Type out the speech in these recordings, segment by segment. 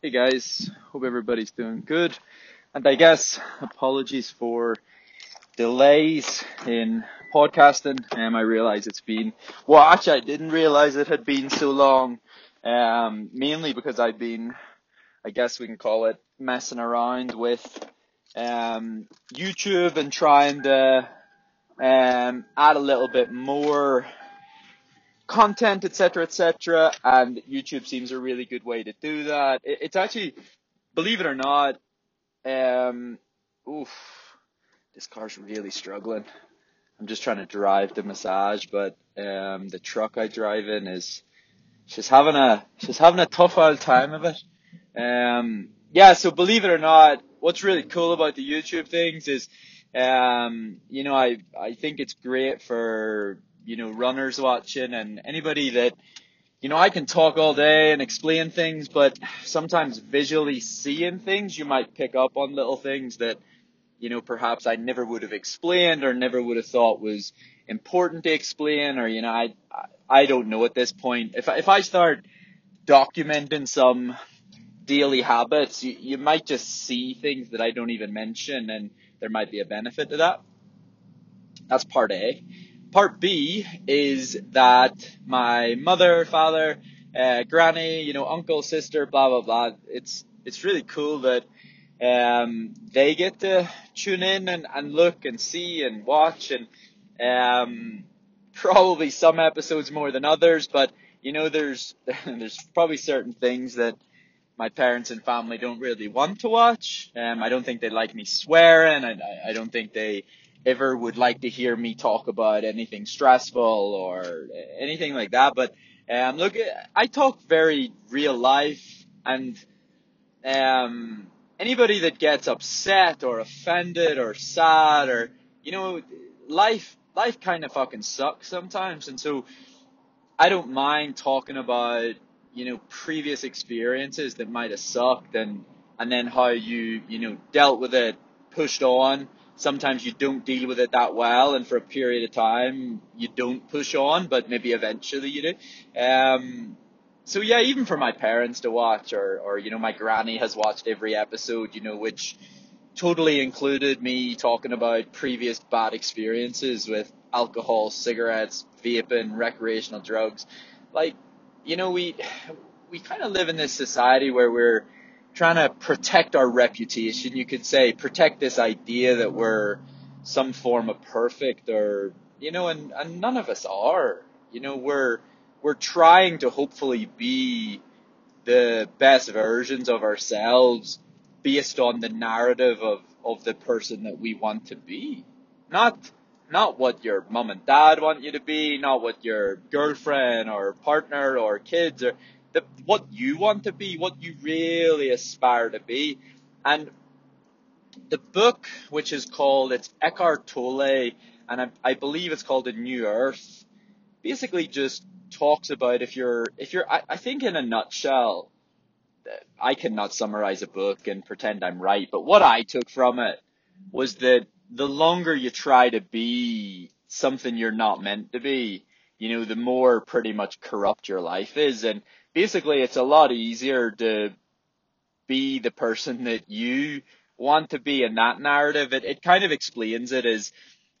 Hey guys, hope everybody's doing good. And I guess apologies for delays in podcasting. Um, I realize it's been, well actually I didn't realize it had been so long. Um, mainly because I've been, I guess we can call it messing around with, um, YouTube and trying to, um, add a little bit more content, etc., etc. And YouTube seems a really good way to do that. It, it's actually, believe it or not, um, oof, this car's really struggling. I'm just trying to drive the massage, but um, the truck I drive in is she's having a she's having a tough old time of it. Um, yeah, so believe it or not, what's really cool about the YouTube things is, um, you know, I I think it's great for you know, runners watching and anybody that, you know, I can talk all day and explain things, but sometimes visually seeing things, you might pick up on little things that, you know, perhaps I never would have explained or never would have thought was important to explain or, you know, I, I don't know at this point. If I, if I start documenting some daily habits, you, you might just see things that I don't even mention and there might be a benefit to that. That's part A. Part B is that my mother, father, uh, granny, you know, uncle, sister, blah blah blah. It's it's really cool that um, they get to tune in and, and look and see and watch and um, probably some episodes more than others, but you know, there's there's probably certain things that my parents and family don't really want to watch. Um, I don't think they like me swearing. I, I don't think they ever would like to hear me talk about anything stressful or anything like that. But um, look, I talk very real life, and um, anybody that gets upset or offended or sad or you know, life life kind of fucking sucks sometimes, and so I don't mind talking about you know previous experiences that might have sucked and and then how you you know dealt with it, pushed on sometimes you don't deal with it that well, and for a period of time you don't push on, but maybe eventually you do. Um, so yeah, even for my parents to watch, or or you know, my granny has watched every episode, you know, which totally included me talking about previous bad experiences with alcohol, cigarettes, vaping, recreational drugs. Like, you know, we we kind of live in this society where we're trying to protect our reputation, you could say, protect this idea that we're some form of perfect or, you know, and, and none of us are. You know, we're, we're trying to hopefully be the best versions of ourselves based on the narrative of, of the person that we want to be. Not, not what your mom and dad want you to be, not what your girlfriend or partner or kids or, the, what you want to be, what you really aspire to be. And the book, which is called, it's Eckhart Tolle, and I, I believe it's called A New Earth, basically just talks about if you're, if you're, I, I think in a nutshell, I cannot summarize a book and pretend I'm right, but what I took from it was that the longer you try to be something you're not meant to be, you know, the more pretty much corrupt your life is. And basically it's a lot easier to be the person that you want to be in that narrative. It, it kind of explains it as,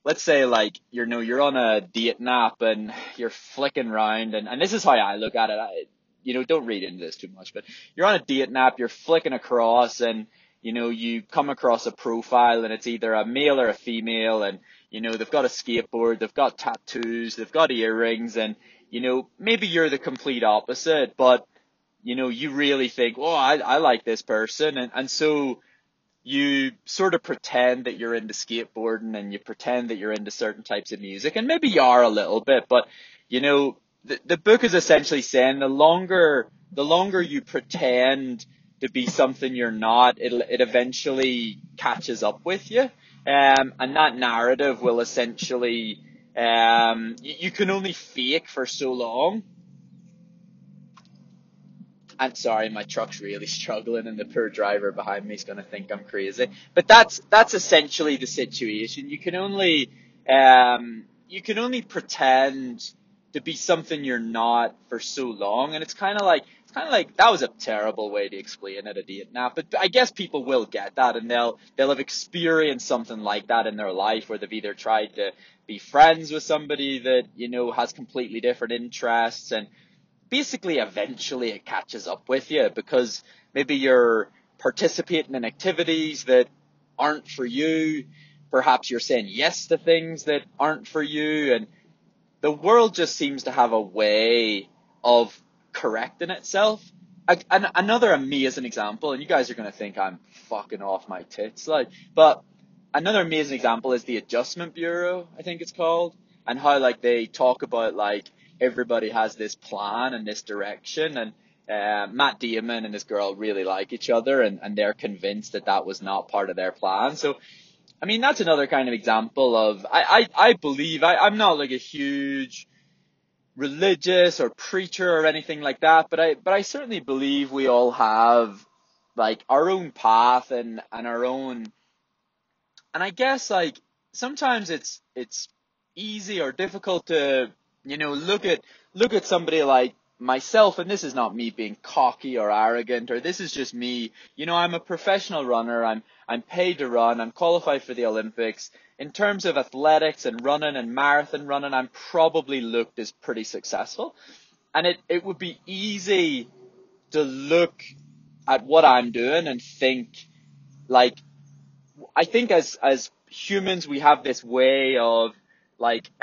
let's say like, you know, you're on a dating app and you're flicking around and, and this is how I look at it. I, you know, don't read into this too much, but you're on a dating app, you're flicking across and, you know, you come across a profile and it's either a male or a female and, you know, they've got a skateboard, they've got tattoos, they've got earrings and, you know, maybe you're the complete opposite, but, you know, you really think, oh, I, I like this person. And, and so you sort of pretend that you're into skateboarding and you pretend that you're into certain types of music and maybe you are a little bit, but, you know, the, the book is essentially saying the longer, the longer you pretend to be something you're not, it'll it eventually catches up with you. Um, and that narrative will essentially, um, you, you can only fake for so long. I'm sorry, my truck's really struggling and the poor driver behind me is going to think I'm crazy. But that's, that's essentially the situation. You can only, um, you can only pretend to be something you're not for so long. And it's kind of like it's kind of like that was a terrible way to explain it, a dating app. But I guess people will get that, and they'll they'll have experienced something like that in their life, where they've either tried to be friends with somebody that you know has completely different interests, and basically eventually it catches up with you because maybe you're participating in activities that aren't for you. Perhaps you're saying yes to things that aren't for you, and the world just seems to have a way of correcting itself. And another amazing example, and you guys are going to think I'm fucking off my tits, like, but another amazing example is the Adjustment Bureau, I think it's called, and how like they talk about like everybody has this plan and this direction, and uh, Matt Damon and this girl really like each other, and and they're convinced that that was not part of their plan. So, I mean, that's another kind of example of I I, I believe I I'm not like a huge religious or preacher or anything like that, but I but I certainly believe we all have like our own path and and our own and I guess like sometimes it's it's easy or difficult to you know look at look at somebody like myself and this is not me being cocky or arrogant or this is just me. You know I'm a professional runner I'm I'm paid to run I'm qualified for the Olympics in terms of athletics and running and marathon running, I'm probably looked as pretty successful. And it, it would be easy to look at what I'm doing and think like, I think as, as humans, we have this way of like,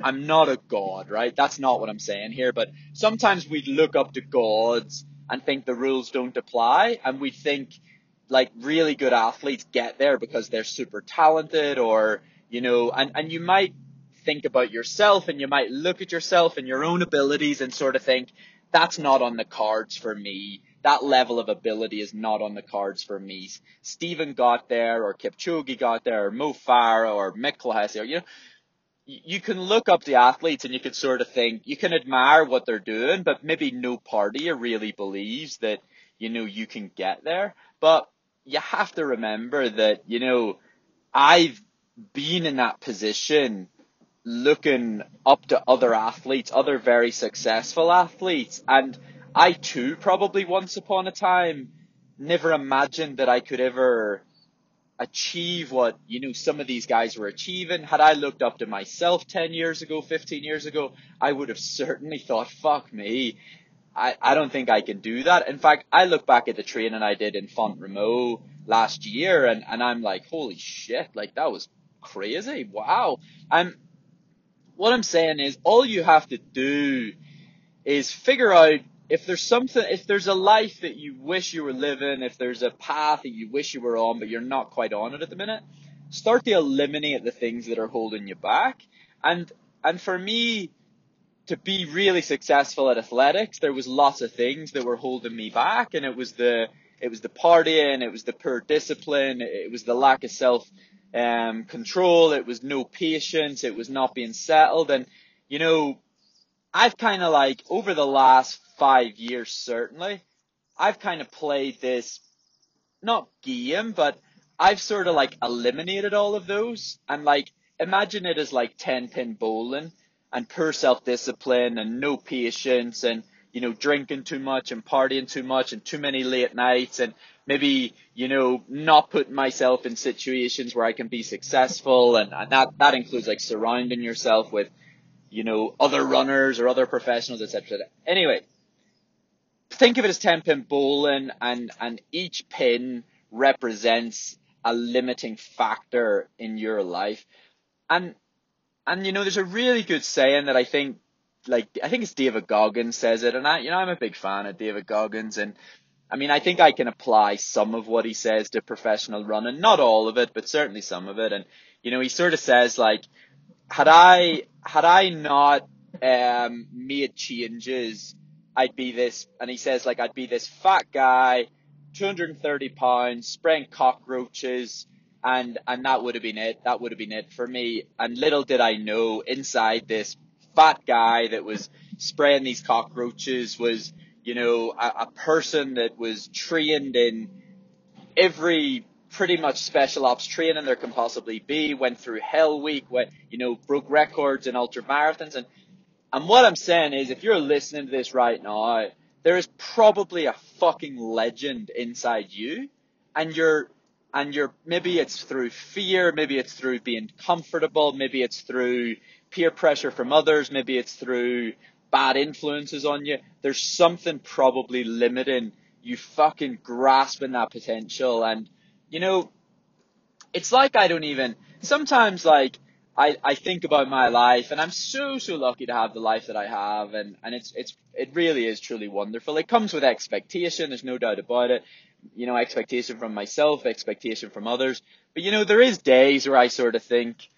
I'm not a god, right? That's not what I'm saying here, but sometimes we look up to gods and think the rules don't apply and we think like really good athletes get there because they're super talented or, you know, and, and you might think about yourself and you might look at yourself and your own abilities and sort of think, that's not on the cards for me. That level of ability is not on the cards for me. Stephen got there or Kipchoge got there or Mo Farah or Mick or, you know, you can look up the athletes and you can sort of think, you can admire what they're doing, but maybe no party really believes that, you know, you can get there. But you have to remember that, you know, I've been in that position looking up to other athletes, other very successful athletes, and I too probably once upon a time never imagined that I could ever achieve what, you know, some of these guys were achieving. Had I looked up to myself 10 years ago, 15 years ago, I would have certainly thought, fuck me, I, I don't think I can do that. In fact, I look back at the training I did in Font Romeu last year and, and I'm like, holy shit, like that was crazy. Wow. I'm, what I'm saying is all you have to do is figure out if there's something, if there's a life that you wish you were living, if there's a path that you wish you were on, but you're not quite on it at the minute, start to eliminate the things that are holding you back. And, and for me, to be really successful at athletics, there was lots of things that were holding me back, and it was the it was the partying, it was the poor discipline, it was the lack of self um, control, it was no patience, it was not being settled, and you know, I've kind of like over the last five years certainly, I've kind of played this not game, but I've sort of like eliminated all of those, and like imagine it as like ten pin bowling and poor self discipline and no patience and you know drinking too much and partying too much and too many late nights and maybe you know not putting myself in situations where I can be successful and, and that that includes like surrounding yourself with you know other runners or other professionals etc. Anyway, think of it as ten pin bowling and and each pin represents a limiting factor in your life and and you know, there's a really good saying that I think, like, I think it's David Goggins says it, and I, you know, I'm a big fan of David Goggins, and I mean, I think I can apply some of what he says to professional running, not all of it, but certainly some of it, and you know, he sort of says like, had I had I not um, made changes, I'd be this, and he says like I'd be this fat guy, 230 pounds, spraying cockroaches and and that would have been it. That would have been it for me. And little did I know, inside this fat guy that was spraying these cockroaches was, you know, a, a person that was trained in every pretty much special ops training there can possibly be. Went through Hell Week, went, you know, broke records in ultra marathons, and and what I'm saying is, if you're listening to this right now, there is probably a fucking legend inside you and you're and you're maybe it's through fear, maybe it's through being comfortable, maybe it's through peer pressure from others, maybe it's through bad influences on you. There's something probably limiting you fucking grasping that potential and you know it's like I don't even sometimes like I, I think about my life and I'm so so lucky to have the life that I have and, and it's it's it really is truly wonderful. It comes with expectation, there's no doubt about it. You know, expectation from myself, expectation from others. But you know, there is days where I sort of think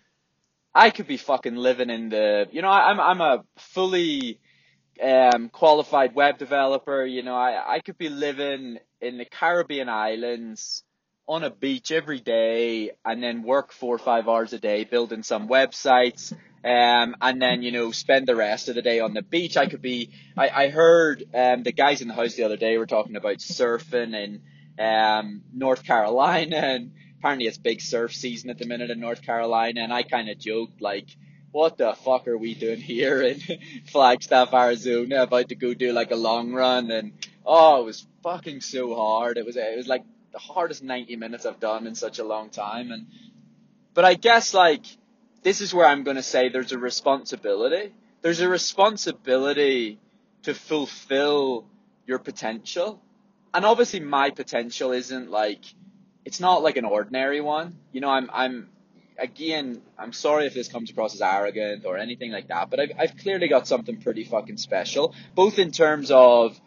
I could be fucking living in the you know, I, I'm I'm a fully um qualified web developer, you know, I, I could be living in the Caribbean islands on a beach every day and then work four or five hours a day building some websites um, and then you know spend the rest of the day on the beach. I could be. I, I heard um, the guys in the house the other day were talking about surfing in um, North Carolina, and apparently it's big surf season at the minute in North Carolina. And I kind of joked like, "What the fuck are we doing here in Flagstaff, Arizona? About to go do like a long run?" And oh, it was fucking so hard. It was it was like the hardest 90 minutes I've done in such a long time. And, but I guess like, this is where I'm going to say there's a responsibility. There's a responsibility to fulfill your potential. And obviously my potential isn't like, it's not like an ordinary one. You know, I'm, I'm, again, I'm sorry if this comes across as arrogant or anything like that, but I've, I've clearly got something pretty fucking special, both in terms of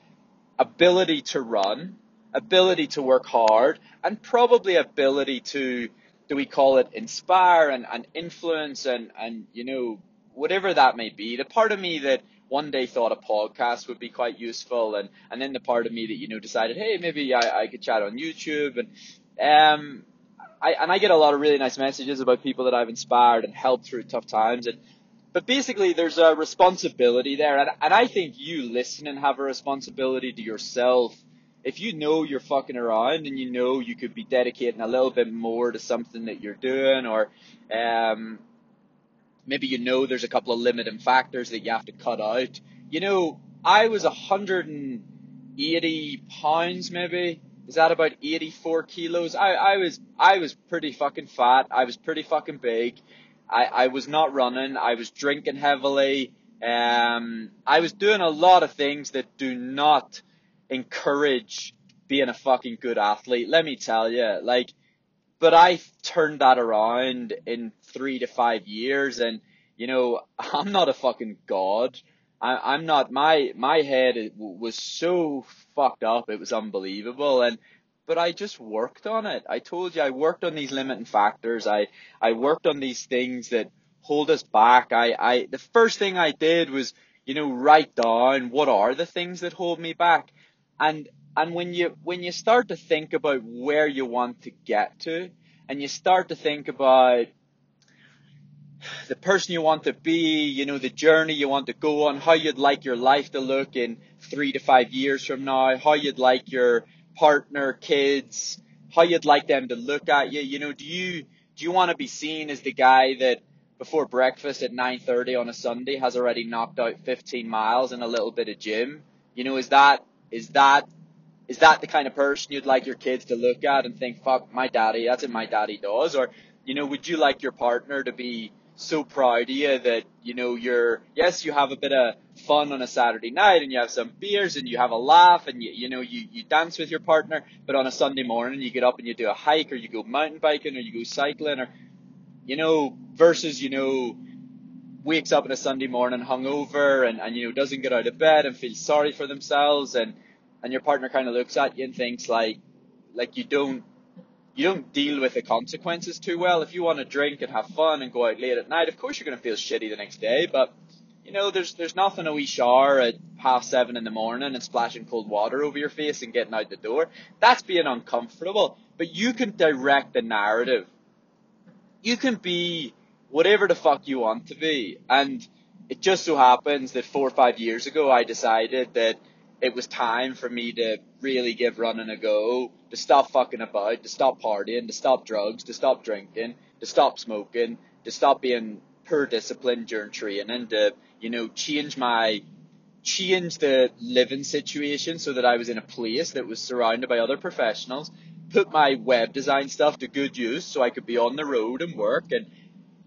ability to run ability to work hard, and probably ability to, do we call it, inspire and, and influence and, and, you know, whatever that may be. The part of me that one day thought a podcast would be quite useful and, and then the part of me that, you know, decided, hey, maybe I, I could chat on YouTube and, um, I, and I get a lot of really nice messages about people that I've inspired and helped through tough times and, but basically there's a responsibility there and, and I think you listen and have a responsibility to yourself if you know you're fucking around and you know you could be dedicating a little bit more to something that you're doing or um, maybe you know there's a couple of limiting factors that you have to cut out. You know, I was 180 pounds maybe. Is that about 84 kilos? I, I was I was pretty fucking fat. I was pretty fucking big. I, I was not running. I was drinking heavily. Um, I was doing a lot of things that do not encourage being a fucking good athlete. Let me tell you, like, but I turned that around in three to five years, and you know, I'm not a fucking god. I, I'm not. My my head was so fucked up. It was unbelievable, and but I just worked on it. I told you I worked on these limiting factors. I I worked on these things that hold us back. I I the first thing I did was you know write down what are the things that hold me back and and when you when you start to think about where you want to get to and you start to think about the person you want to be, you know, the journey you want to go on, how you'd like your life to look in three to five years from now, how you'd like your partner, kids, how you'd like them to look at you. You know, do you do you want to be seen as the guy that before breakfast at 9:30 on a Sunday has already knocked out 15 miles and a little bit of gym? You know, is that is that is that the kind of person you'd like your kids to look at and think, fuck, my daddy, that's what my daddy does? Or, you know, would you like your partner to be so proud of you that, you know, you're, yes, you have a bit of fun on a Saturday night and you have some beers and you have a laugh and you, you know, you, you dance with your partner, but on a Sunday morning you get up and you do a hike or you go mountain biking or you go cycling or, you know, versus, you know, wakes up on a Sunday morning hungover and, and you know doesn't get out of bed and feels sorry for themselves and and your partner kind of looks at you and thinks like like you don't you don't deal with the consequences too well. If you want to drink and have fun and go out late at night, of course you're going to feel shitty the next day. But you know, there's there's nothing a wee shower at half seven in the morning and splashing cold water over your face and getting out the door. That's being uncomfortable. But you can direct the narrative. You can be whatever the fuck you want to be. And it just so happens that four or five years ago, I decided that it was time for me to really give running a go, to stop fucking about, to stop partying, to stop drugs, to stop drinking, to stop smoking, to stop being poor discipline during training, to, you know, change my change the living situation so that I was in a place that was surrounded by other professionals, put my web design stuff to good use so I could be on the road and work and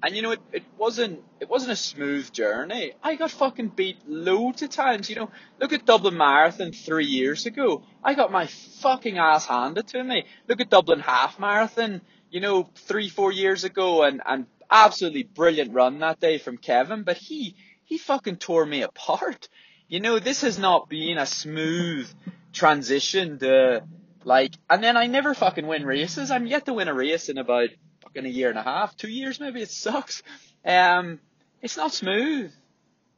and you know it, it wasn't it wasn't a smooth journey. I got fucking beat loads of times, you know. Look at Dublin Marathon three years ago. I got my fucking ass handed to me. Look at Dublin Half Marathon, you know, three, four years ago and, and absolutely brilliant run that day from Kevin, but he he fucking tore me apart. You know, this has not been a smooth transition to like, and then I never fucking win races. I'm yet to win a race in about fucking a year and a half, two years maybe. It sucks. Um, it's not smooth,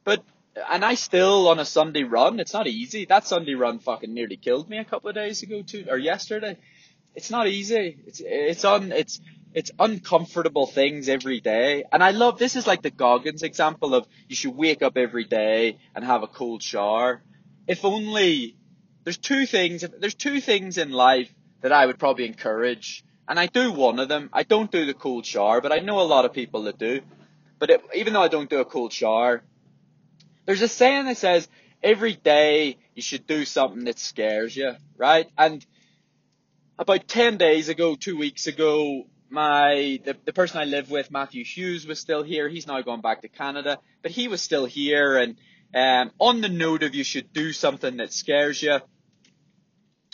but and I still on a Sunday run. It's not easy. That Sunday run fucking nearly killed me a couple of days ago too, or yesterday. It's not easy. It's it's on it's it's uncomfortable things every day. And I love this is like the Goggins example of you should wake up every day and have a cold shower. If only there's two things there's two things in life that I would probably encourage. And I do one of them. I don't do the cold shower, but I know a lot of people that do. But it, even though I don't do a cold shower, there's a saying that says every day you should do something that scares you, right? And about 10 days ago, two weeks ago, my the, the person I live with, Matthew Hughes, was still here. He's now gone back to Canada, but he was still here. And um, on the note of you should do something that scares you,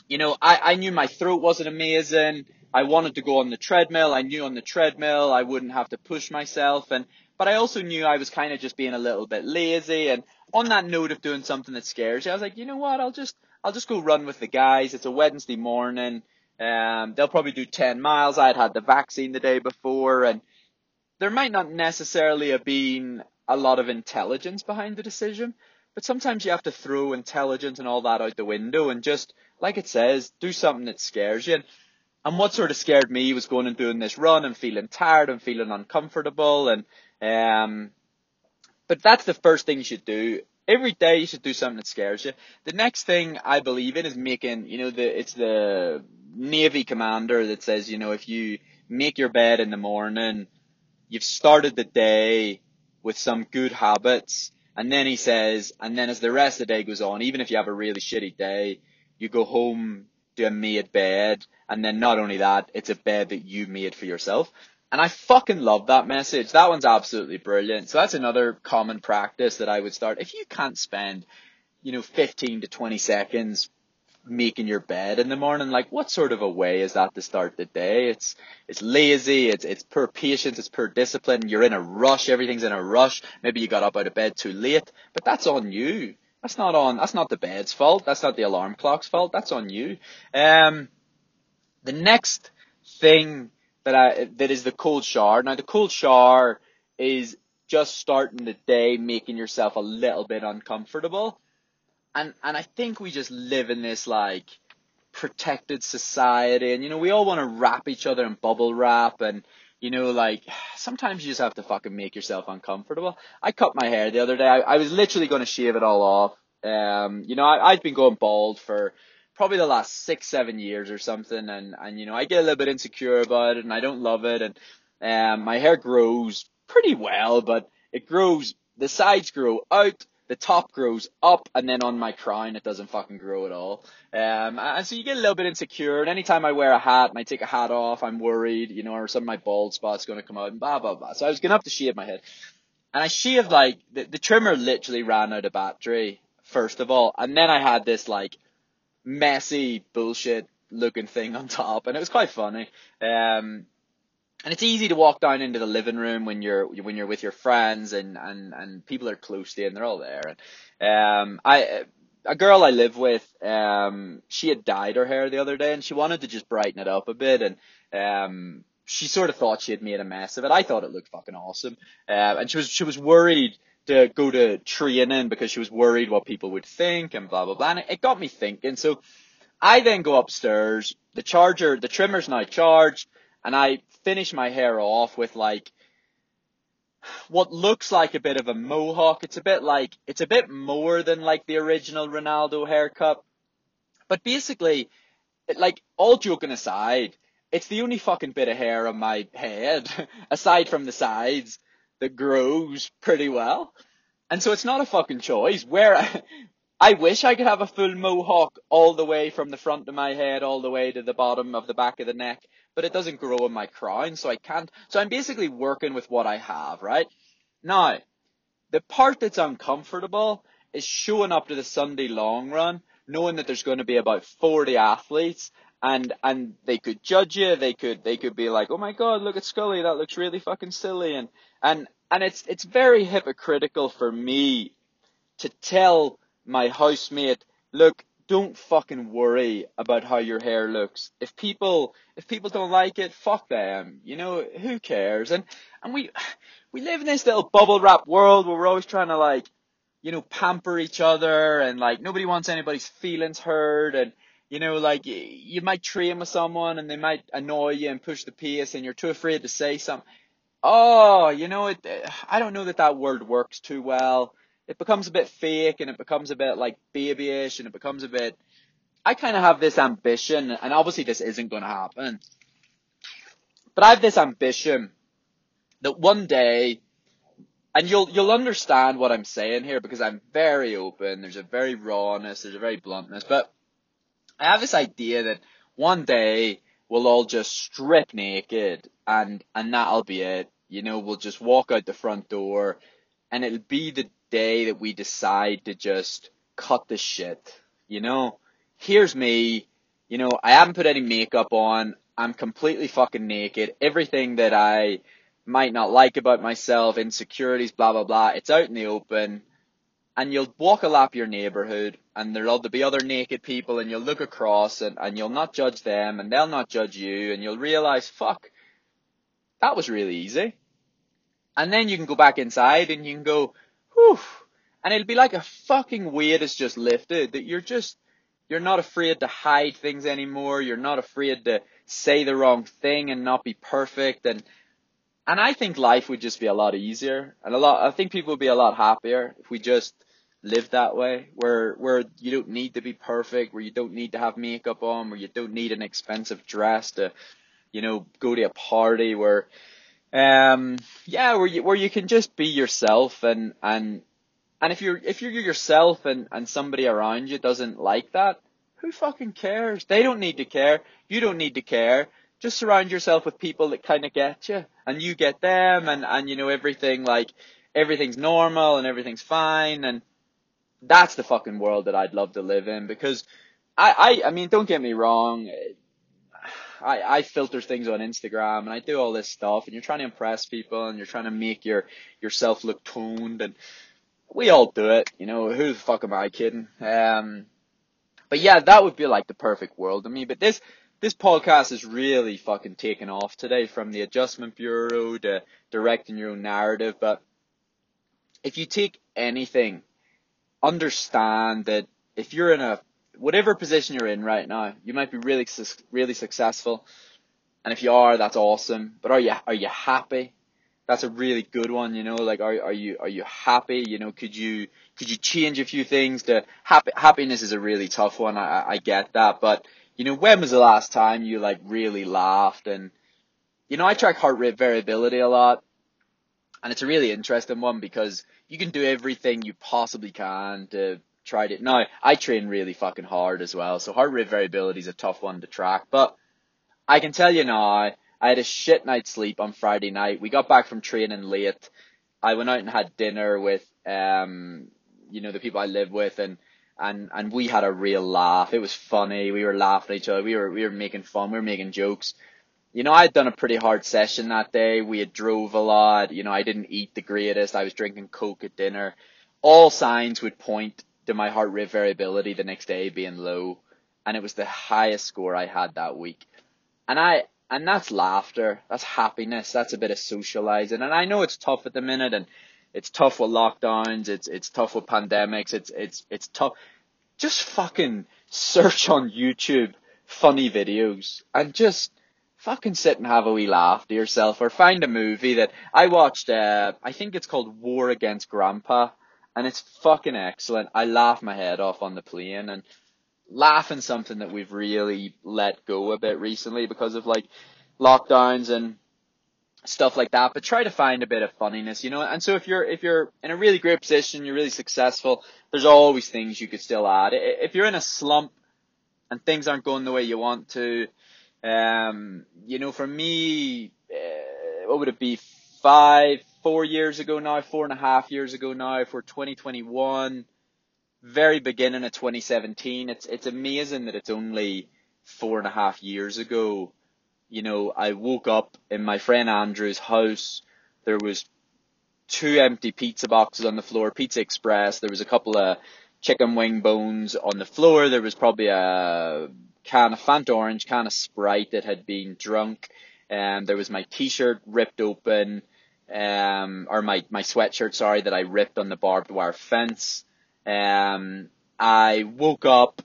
you know, I, I knew my throat wasn't amazing. I wanted to go on the treadmill. I knew on the treadmill I wouldn't have to push myself, and but I also knew I was kind of just being a little bit lazy. And on that note of doing something that scares you, I was like, you know what? I'll just I'll just go run with the guys. It's a Wednesday morning. Um, they'll probably do 10 miles. I had had the vaccine the day before and there might not necessarily have been a lot of intelligence behind the decision, but sometimes you have to throw intelligence and all that out the window and just, like it says, do something that scares you. And what sort of scared me was going and doing this run and feeling tired and feeling uncomfortable and, um, but that's the first thing you should do every day you should do something that scares you. The next thing I believe in is making, you know, the it's the Navy commander that says, you know, if you make your bed in the morning, you've started the day with some good habits. And then he says, and then as the rest of the day goes on, even if you have a really shitty day, you go home a made bed. And then not only that, it's a bed that you made for yourself. And I fucking love that message. That one's absolutely brilliant. So that's another common practice that I would start. If you can't spend, you know, 15 to 20 seconds making your bed in the morning, like what sort of a way is that to start the day? It's, it's lazy. It's, it's poor patience. It's poor discipline. You're in a rush. Everything's in a rush. Maybe you got up out of bed too late, but that's on you. That's not on, that's not the bed's fault. That's not the alarm clock's fault. That's on you. Um, the next thing that I that is the cold shower. Now the cold shower is just starting the day making yourself a little bit uncomfortable. And and I think we just live in this like protected society and you know we all want to wrap each other in bubble wrap and you know like sometimes you just have to fucking make yourself uncomfortable. I cut my hair the other day. I, I was literally going to shave it all off. Um you know I I've been going bald for probably the last six, seven years or something. And, and, you know, I get a little bit insecure about it and I don't love it. And, um, my hair grows pretty well, but it grows, the sides grow out, the top grows up, and then on my crown it doesn't fucking grow at all. Um, and so you get a little bit insecure. And anytime I wear a hat and I take a hat off, I'm worried, you know, or some of my bald spot's going to come out and blah, blah, blah. So I was going to have to shave my head. And I shaved like, the, the trimmer literally ran out of battery, first of all. And then I had this like, messy bullshit looking thing on top, and it was quite funny. Um, and it's easy to walk down into the living room when you're when you're with your friends and and and people are close to you and they're all there. And um, I a girl I live with, um, she had dyed her hair the other day and she wanted to just brighten it up a bit and um, she sort of thought she had made a mess of it. I thought it looked fucking awesome. Uh, and she was she was worried to go to training because she was worried what people would think and blah, blah, blah. And it got me thinking. So I then go upstairs. The charger, the trimmer's now charged and I finish my hair off with like what looks like a bit of a mohawk. It's a bit like, it's a bit more than like the original Ronaldo haircut. But basically, like, all joking aside, it's the only fucking bit of hair on my head, aside from the sides, that grows pretty well. And so it's not a fucking choice. Where I wish I could have a full mohawk all the way from the front of my head all the way to the bottom of the back of the neck, but it doesn't grow in my crown, so I can't. So I'm basically working with what I have, right? Now, the part that's uncomfortable is showing up to the Sunday long run, knowing that there's going to be about 40 athletes and and they could judge you. They could they could be like, oh my god, look at Scully, that looks really fucking silly, and and and it's it's very hypocritical for me to tell my housemate, look, don't fucking worry about how your hair looks. If people if people don't like it, fuck them. You know, who cares? And and we we live in this little bubble wrap world where we're always trying to like, you know, pamper each other and like nobody wants anybody's feelings hurt and you know, like you might train with someone and they might annoy you and push the pace and you're too afraid to say something. Oh, you know, it, I don't know that that word works too well it becomes a bit fake and it becomes a bit like babyish and it becomes a bit I kind of have this ambition and obviously this isn't going to happen. But I have this ambition that one day and you'll you'll understand what I'm saying here because I'm very open, there's a very rawness, there's a very bluntness, but I have this idea that one day we'll all just strip naked and and that'll be it. You know, we'll just walk out the front door and it'll be the day that we decide to just cut the shit. You know, here's me. You know, I haven't put any makeup on. I'm completely fucking naked. Everything that I might not like about myself, insecurities, blah, blah, blah, it's out in the open. And you'll walk a lap your neighborhood and there'll be other naked people and you'll look across and, and you'll not judge them and they'll not judge you and you'll realize, fuck, that was really easy. And then you can go back inside and you can go, whew, and it'll be like a fucking weight is just lifted that you're just, you're not afraid to hide things anymore. You're not afraid to say the wrong thing and not be perfect. And, and I think life would just be a lot easier and a lot, I think people would be a lot happier if we just lived that way where, where you don't need to be perfect, where you don't need to have makeup on, where you don't need an expensive dress to, you know, go to a party where, um, yeah, where you where you can just be yourself and and and if you're if you're yourself and and somebody around you doesn't like that, who fucking cares? They don't need to care. You don't need to care. Just surround yourself with people that kind of get you, and you get them, and and you know everything like everything's normal and everything's fine, and that's the fucking world that I'd love to live in because I I I mean don't get me wrong, I, I filter things on Instagram and I do all this stuff and you're trying to impress people and you're trying to make your yourself look toned and we all do it, you know, who the fuck am I kidding? Um but yeah, that would be like the perfect world to me. But this this podcast is really fucking taken off today from the adjustment bureau to directing your own narrative. But if you take anything, understand that if you're in a whatever position you're in right now, you might be really really successful, and if you are, that's awesome. But are you are you happy? That's a really good one, you know. Like, are are you are you happy? You know, could you could you change a few things to happy? Happiness is a really tough one. I I get that, but you know, when was the last time you like really laughed? And you know, I track heart rate variability a lot, and it's a really interesting one because you can do everything you possibly can to tried it. Now, I train really fucking hard as well, so heart rate variability is a tough one to track, but I can tell you now, I had a shit night's sleep on Friday night. We got back from training late. I went out and had dinner with, um, you know, the people I live with and, and, and we had a real laugh. It was funny. We were laughing at each other. We were, we were making fun. We were making jokes. You know, I had done a pretty hard session that day. We had drove a lot. You know, I didn't eat the greatest. I was drinking Coke at dinner. All signs would point to my heart rate variability the next day being low, and it was the highest score I had that week. And I and that's laughter, that's happiness, that's a bit of socializing. And I know it's tough at the minute, and it's tough with lockdowns, it's it's tough with pandemics, it's it's it's tough. Just fucking search on YouTube funny videos and just fucking sit and have a wee laugh to yourself or find a movie that I watched uh I think it's called War Against Grandpa and it's fucking excellent. I laugh my head off on the plane and laughing something that we've really let go a bit recently because of like lockdowns and stuff like that, but try to find a bit of funniness, you know. And so if you're if you're in a really great position, you're really successful, there's always things you could still add. If you're in a slump and things aren't going the way you want to, um, you know, for me, uh, what would it be? Five, four years ago now, four and a half years ago now, for 2021, very beginning of 2017. It's it's amazing that it's only four and a half years ago you know, I woke up in my friend Andrew's house. There was two empty pizza boxes on the floor, Pizza Express. There was a couple of chicken wing bones on the floor. There was probably a can of Fanta Orange, can of Sprite that had been drunk. And um, there was my t-shirt ripped open, um, or my, my sweatshirt, sorry, that I ripped on the barbed wire fence. Um, I woke up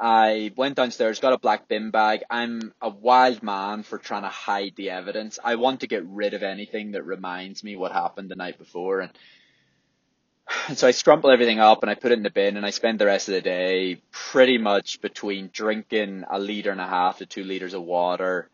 I went downstairs, got a black bin bag. I'm a wild man for trying to hide the evidence. I want to get rid of anything that reminds me what happened the night before. And, and so I scrumple everything up and I put it in the bin and I spend the rest of the day pretty much between drinking a litre and a half to two litres of water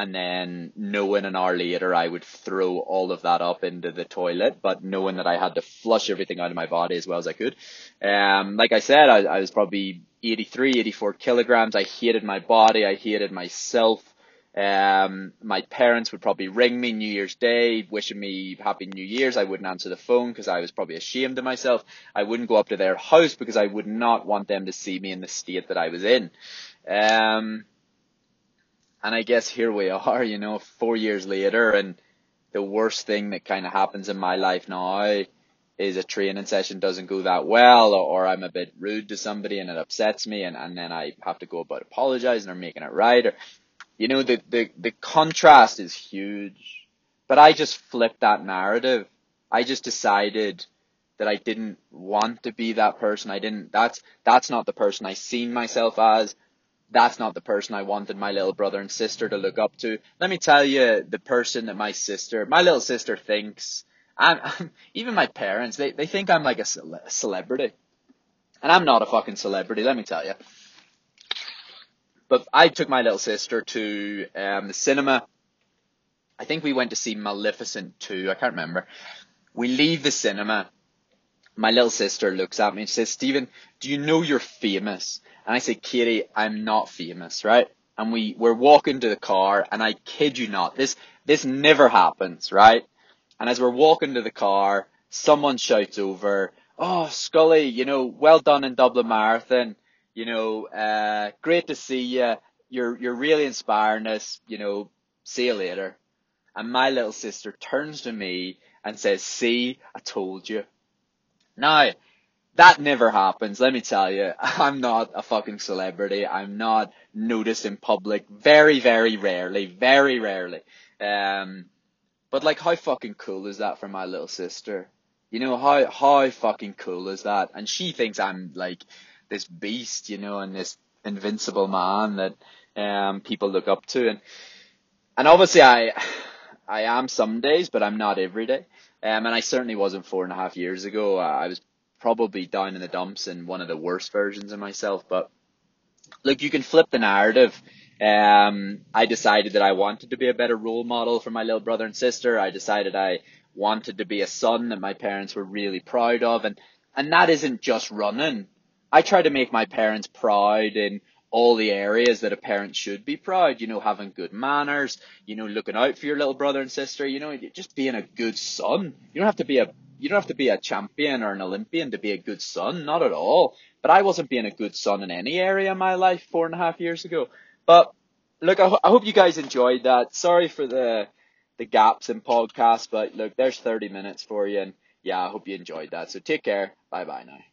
and then knowing an hour later I would throw all of that up into the toilet, but knowing that I had to flush everything out of my body as well as I could. Um, like I said, I, I was probably 83, 84 kilograms. I hated my body. I hated myself. Um, my parents would probably ring me New Year's Day, wishing me Happy New Year's. I wouldn't answer the phone because I was probably ashamed of myself. I wouldn't go up to their house because I would not want them to see me in the state that I was in. Um, and I guess here we are, you know, four years later, and the worst thing that kind of happens in my life now is a training session doesn't go that well, or, or I'm a bit rude to somebody and it upsets me, and, and then I have to go about apologizing or making it right, or, you know, the, the, the contrast is huge. But I just flipped that narrative. I just decided that I didn't want to be that person. I didn't, that's, that's not the person I seen myself as that's not the person I wanted my little brother and sister to look up to. Let me tell you, the person that my sister, my little sister thinks, and even my parents, they, they think I'm like a cele- celebrity. And I'm not a fucking celebrity, let me tell you. But I took my little sister to um, the cinema. I think we went to see Maleficent 2, I can't remember. We leave the cinema. My little sister looks at me and says, Stephen, do you know you're famous? And I say, Katie, I'm not famous, right? And we, we're walking to the car and I kid you not, this, this never happens, right? And as we're walking to the car, someone shouts over, Oh, Scully, you know, well done in Dublin Marathon. You know, uh, great to see you. You're, you're really inspiring us. You know, see you later. And my little sister turns to me and says, see, I told you. Now, that never happens. Let me tell you, I'm not a fucking celebrity. I'm not noticed in public. Very, very rarely. Very rarely. Um, but like, how fucking cool is that for my little sister? You know, how, how fucking cool is that? And she thinks I'm like this beast, you know, and this invincible man that, um, people look up to. And, and obviously I, I am some days, but I'm not every day. Um, and I certainly wasn't four and a half years ago. I was probably down in the dumps and one of the worst versions of myself. But look, you can flip the narrative. Um, I decided that I wanted to be a better role model for my little brother and sister. I decided I wanted to be a son that my parents were really proud of. And, and that isn't just running. I try to make my parents proud in all the areas that a parent should be proud, you know, having good manners, you know, looking out for your little brother and sister, you know, just being a good son. You don't have to be a you don't have to be a champion or an Olympian to be a good son, not at all. But I wasn't being a good son in any area of my life four and a half years ago. But look, I, ho- I hope you guys enjoyed that. Sorry for the the gaps in podcast, but look, there's 30 minutes for you, and yeah, I hope you enjoyed that. So take care. Bye bye now.